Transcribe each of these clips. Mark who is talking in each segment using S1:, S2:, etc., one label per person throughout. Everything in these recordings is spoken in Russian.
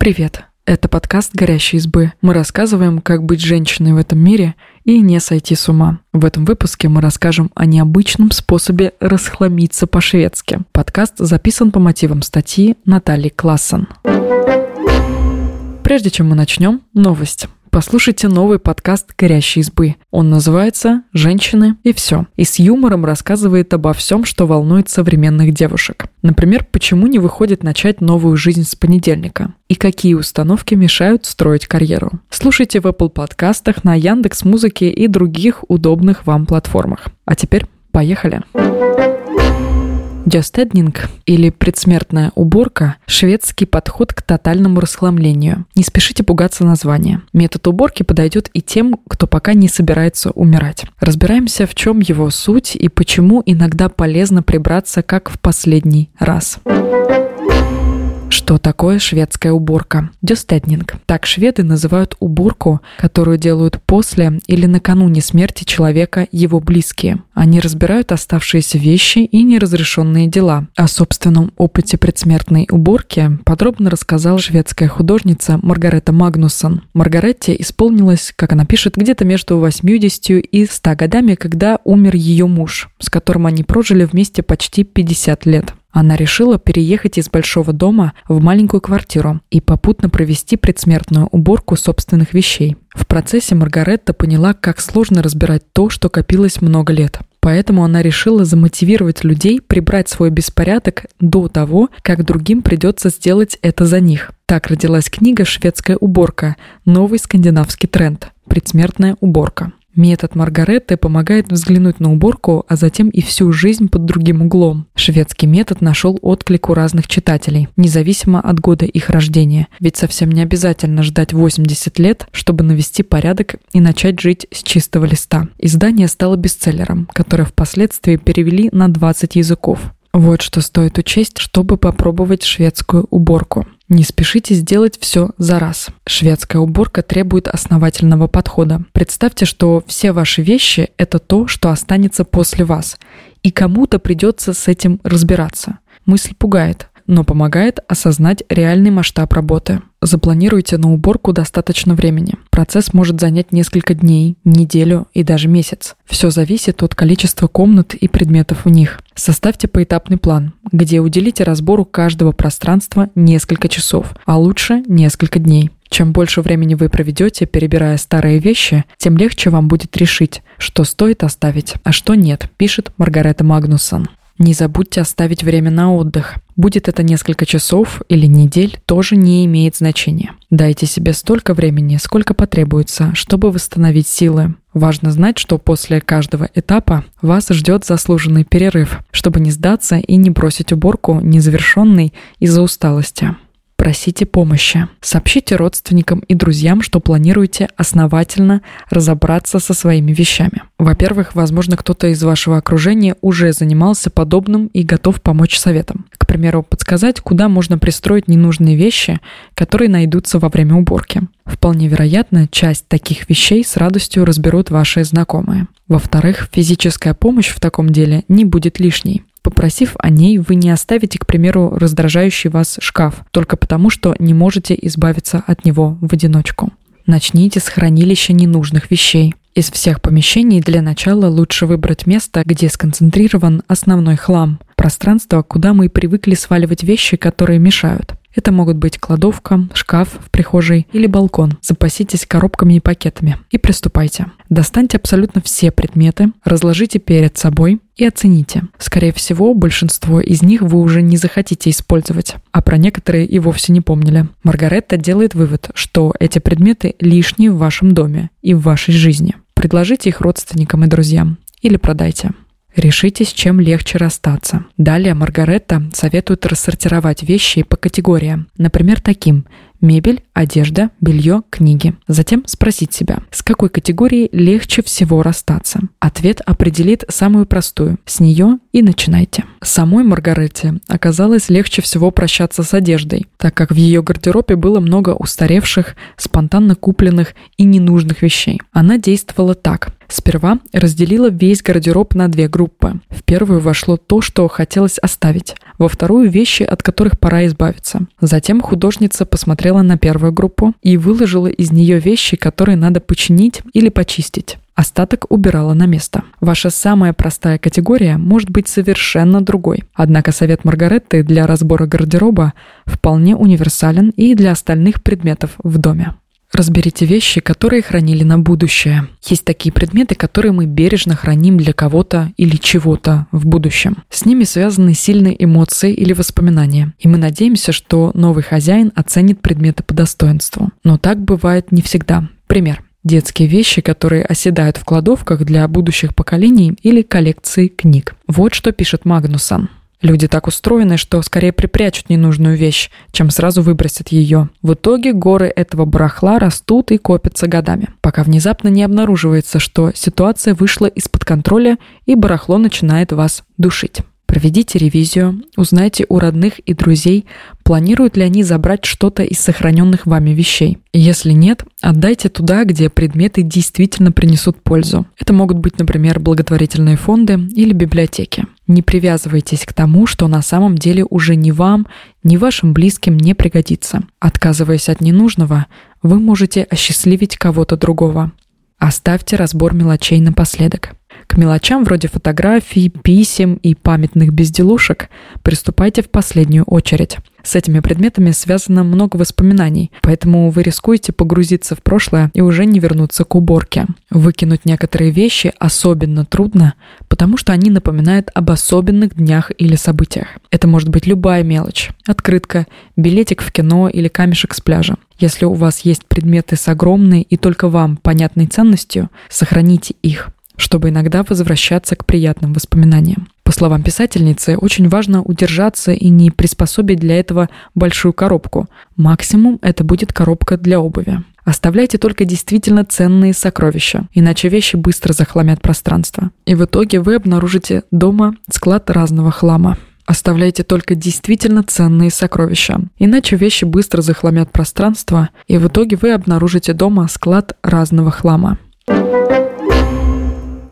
S1: Привет! Это подкаст «Горящие избы». Мы рассказываем, как быть женщиной в этом мире и не сойти с ума. В этом выпуске мы расскажем о необычном способе расхламиться по-шведски. Подкаст записан по мотивам статьи Натальи Классен. Прежде чем мы начнем, новость. Послушайте новый подкаст «Горящие избы». Он называется «Женщины и все». И с юмором рассказывает обо всем, что волнует современных девушек. Например, почему не выходит начать новую жизнь с понедельника? И какие установки мешают строить карьеру? Слушайте в Apple подкастах, на Яндекс Музыке и других удобных вам платформах. А теперь поехали! Поехали! Дёстеднинг или предсмертная уборка – шведский подход к тотальному расхламлению. Не спешите пугаться названия. Метод уборки подойдет и тем, кто пока не собирается умирать. Разбираемся, в чем его суть и почему иногда полезно прибраться как в последний раз. Что такое шведская уборка? Дёстетнинг. Так шведы называют уборку, которую делают после или накануне смерти человека его близкие. Они разбирают оставшиеся вещи и неразрешенные дела. О собственном опыте предсмертной уборки подробно рассказала шведская художница Маргарета Магнусон. Маргаретте исполнилось, как она пишет, где-то между 80 и 100 годами, когда умер ее муж, с которым они прожили вместе почти 50 лет. Она решила переехать из большого дома в маленькую квартиру и попутно провести предсмертную уборку собственных вещей. В процессе Маргаретта поняла, как сложно разбирать то, что копилось много лет. Поэтому она решила замотивировать людей прибрать свой беспорядок до того, как другим придется сделать это за них. Так родилась книга «Шведская уборка. Новый скандинавский тренд. Предсмертная уборка». Метод Маргареты помогает взглянуть на уборку, а затем и всю жизнь под другим углом. Шведский метод нашел отклик у разных читателей, независимо от года их рождения. Ведь совсем не обязательно ждать 80 лет, чтобы навести порядок и начать жить с чистого листа. Издание стало бестселлером, которое впоследствии перевели на 20 языков. Вот что стоит учесть, чтобы попробовать шведскую уборку. Не спешите сделать все за раз. Шведская уборка требует основательного подхода. Представьте, что все ваши вещи – это то, что останется после вас, и кому-то придется с этим разбираться. Мысль пугает но помогает осознать реальный масштаб работы. Запланируйте на уборку достаточно времени. Процесс может занять несколько дней, неделю и даже месяц. Все зависит от количества комнат и предметов в них. Составьте поэтапный план, где уделите разбору каждого пространства несколько часов, а лучше несколько дней. Чем больше времени вы проведете, перебирая старые вещи, тем легче вам будет решить, что стоит оставить, а что нет, пишет Маргарета Магнусон. Не забудьте оставить время на отдых. Будет это несколько часов или недель, тоже не имеет значения. Дайте себе столько времени, сколько потребуется, чтобы восстановить силы. Важно знать, что после каждого этапа вас ждет заслуженный перерыв, чтобы не сдаться и не бросить уборку незавершенной из-за усталости. Просите помощи. Сообщите родственникам и друзьям, что планируете основательно разобраться со своими вещами. Во-первых, возможно, кто-то из вашего окружения уже занимался подобным и готов помочь советом. К примеру, подсказать, куда можно пристроить ненужные вещи, которые найдутся во время уборки. Вполне вероятно, часть таких вещей с радостью разберут ваши знакомые. Во-вторых, физическая помощь в таком деле не будет лишней. Попросив о ней, вы не оставите, к примеру, раздражающий вас шкаф, только потому, что не можете избавиться от него в одиночку. Начните с хранилища ненужных вещей. Из всех помещений для начала лучше выбрать место, где сконцентрирован основной хлам, пространство, куда мы привыкли сваливать вещи, которые мешают. Это могут быть кладовка, шкаф в прихожей или балкон. Запаситесь коробками и пакетами и приступайте. Достаньте абсолютно все предметы, разложите перед собой и оцените. Скорее всего, большинство из них вы уже не захотите использовать, а про некоторые и вовсе не помнили. Маргаретта делает вывод, что эти предметы лишние в вашем доме и в вашей жизни. Предложите их родственникам и друзьям или продайте. Решите, с чем легче расстаться. Далее Маргаретта советует рассортировать вещи по категориям, например, таким мебель, одежда, белье, книги. Затем спросить себя, с какой категорией легче всего расстаться. Ответ определит самую простую. С нее и начинайте. Самой Маргарете оказалось легче всего прощаться с одеждой, так как в ее гардеробе было много устаревших, спонтанно купленных и ненужных вещей. Она действовала так. Сперва разделила весь гардероб на две группы. В первую вошло то, что хотелось оставить, во вторую – вещи, от которых пора избавиться. Затем художница посмотрела на первую группу и выложила из нее вещи, которые надо починить или почистить. Остаток убирала на место. Ваша самая простая категория может быть совершенно другой. Однако совет Маргаретты для разбора гардероба вполне универсален и для остальных предметов в доме. Разберите вещи, которые хранили на будущее. Есть такие предметы, которые мы бережно храним для кого-то или чего-то в будущем. С ними связаны сильные эмоции или воспоминания, и мы надеемся, что новый хозяин оценит предметы по достоинству. Но так бывает не всегда. Пример. Детские вещи, которые оседают в кладовках для будущих поколений или коллекции книг. Вот что пишет Магнусон. Люди так устроены, что скорее припрячут ненужную вещь, чем сразу выбросят ее. В итоге горы этого барахла растут и копятся годами, пока внезапно не обнаруживается, что ситуация вышла из-под контроля и барахло начинает вас душить. Проведите ревизию, узнайте у родных и друзей, планируют ли они забрать что-то из сохраненных вами вещей. Если нет, отдайте туда, где предметы действительно принесут пользу. Это могут быть, например, благотворительные фонды или библиотеки. Не привязывайтесь к тому, что на самом деле уже ни вам, ни вашим близким не пригодится. Отказываясь от ненужного, вы можете осчастливить кого-то другого. Оставьте разбор мелочей напоследок. К мелочам вроде фотографий, писем и памятных безделушек приступайте в последнюю очередь. С этими предметами связано много воспоминаний, поэтому вы рискуете погрузиться в прошлое и уже не вернуться к уборке. Выкинуть некоторые вещи особенно трудно, потому что они напоминают об особенных днях или событиях. Это может быть любая мелочь. Открытка, билетик в кино или камешек с пляжа. Если у вас есть предметы с огромной и только вам понятной ценностью, сохраните их чтобы иногда возвращаться к приятным воспоминаниям. По словам писательницы, очень важно удержаться и не приспособить для этого большую коробку. Максимум это будет коробка для обуви. Оставляйте только действительно ценные сокровища, иначе вещи быстро захламят пространство. И в итоге вы обнаружите дома склад разного хлама. Оставляйте только действительно ценные сокровища, иначе вещи быстро захламят пространство, и в итоге вы обнаружите дома склад разного хлама.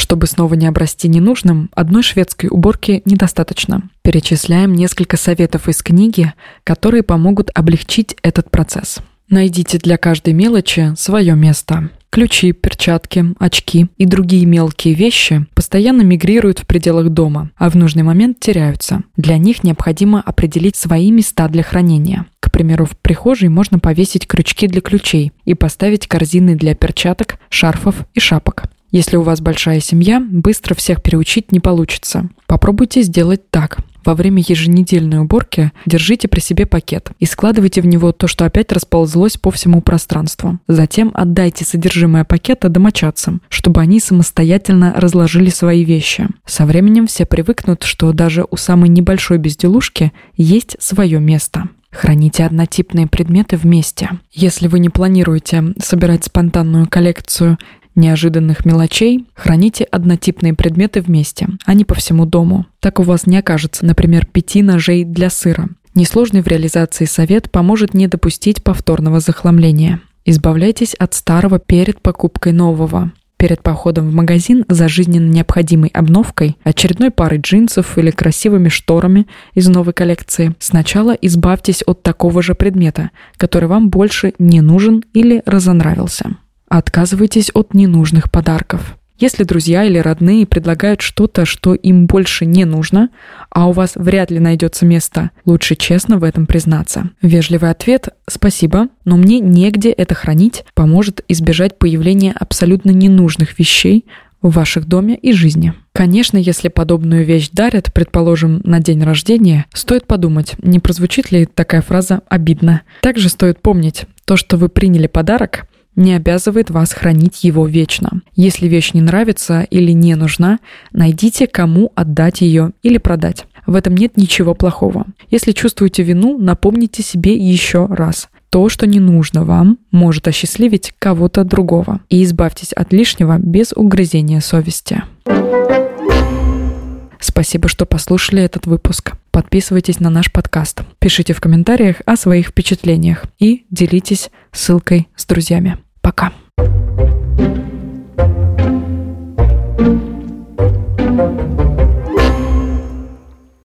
S1: Чтобы снова не обрасти ненужным, одной шведской уборки недостаточно. Перечисляем несколько советов из книги, которые помогут облегчить этот процесс. Найдите для каждой мелочи свое место. Ключи, перчатки, очки и другие мелкие вещи постоянно мигрируют в пределах дома, а в нужный момент теряются. Для них необходимо определить свои места для хранения. К примеру, в прихожей можно повесить крючки для ключей и поставить корзины для перчаток, шарфов и шапок. Если у вас большая семья, быстро всех переучить не получится. Попробуйте сделать так. Во время еженедельной уборки держите при себе пакет и складывайте в него то, что опять расползлось по всему пространству. Затем отдайте содержимое пакета домочадцам, чтобы они самостоятельно разложили свои вещи. Со временем все привыкнут, что даже у самой небольшой безделушки есть свое место. Храните однотипные предметы вместе. Если вы не планируете собирать спонтанную коллекцию неожиданных мелочей, храните однотипные предметы вместе, а не по всему дому. Так у вас не окажется, например, пяти ножей для сыра. Несложный в реализации совет поможет не допустить повторного захламления. Избавляйтесь от старого перед покупкой нового. Перед походом в магазин за жизненно необходимой обновкой, очередной парой джинсов или красивыми шторами из новой коллекции, сначала избавьтесь от такого же предмета, который вам больше не нужен или разонравился. Отказывайтесь от ненужных подарков. Если друзья или родные предлагают что-то, что им больше не нужно, а у вас вряд ли найдется место, лучше честно в этом признаться. Вежливый ответ «спасибо, но мне негде это хранить» поможет избежать появления абсолютно ненужных вещей в ваших доме и жизни. Конечно, если подобную вещь дарят, предположим, на день рождения, стоит подумать, не прозвучит ли такая фраза обидно. Также стоит помнить, то, что вы приняли подарок, не обязывает вас хранить его вечно. Если вещь не нравится или не нужна, найдите, кому отдать ее или продать. В этом нет ничего плохого. Если чувствуете вину, напомните себе еще раз. То, что не нужно вам, может осчастливить кого-то другого. И избавьтесь от лишнего без угрызения совести. Спасибо, что послушали этот выпуск. Подписывайтесь на наш подкаст, пишите в комментариях о своих впечатлениях и делитесь ссылкой с друзьями. Пока.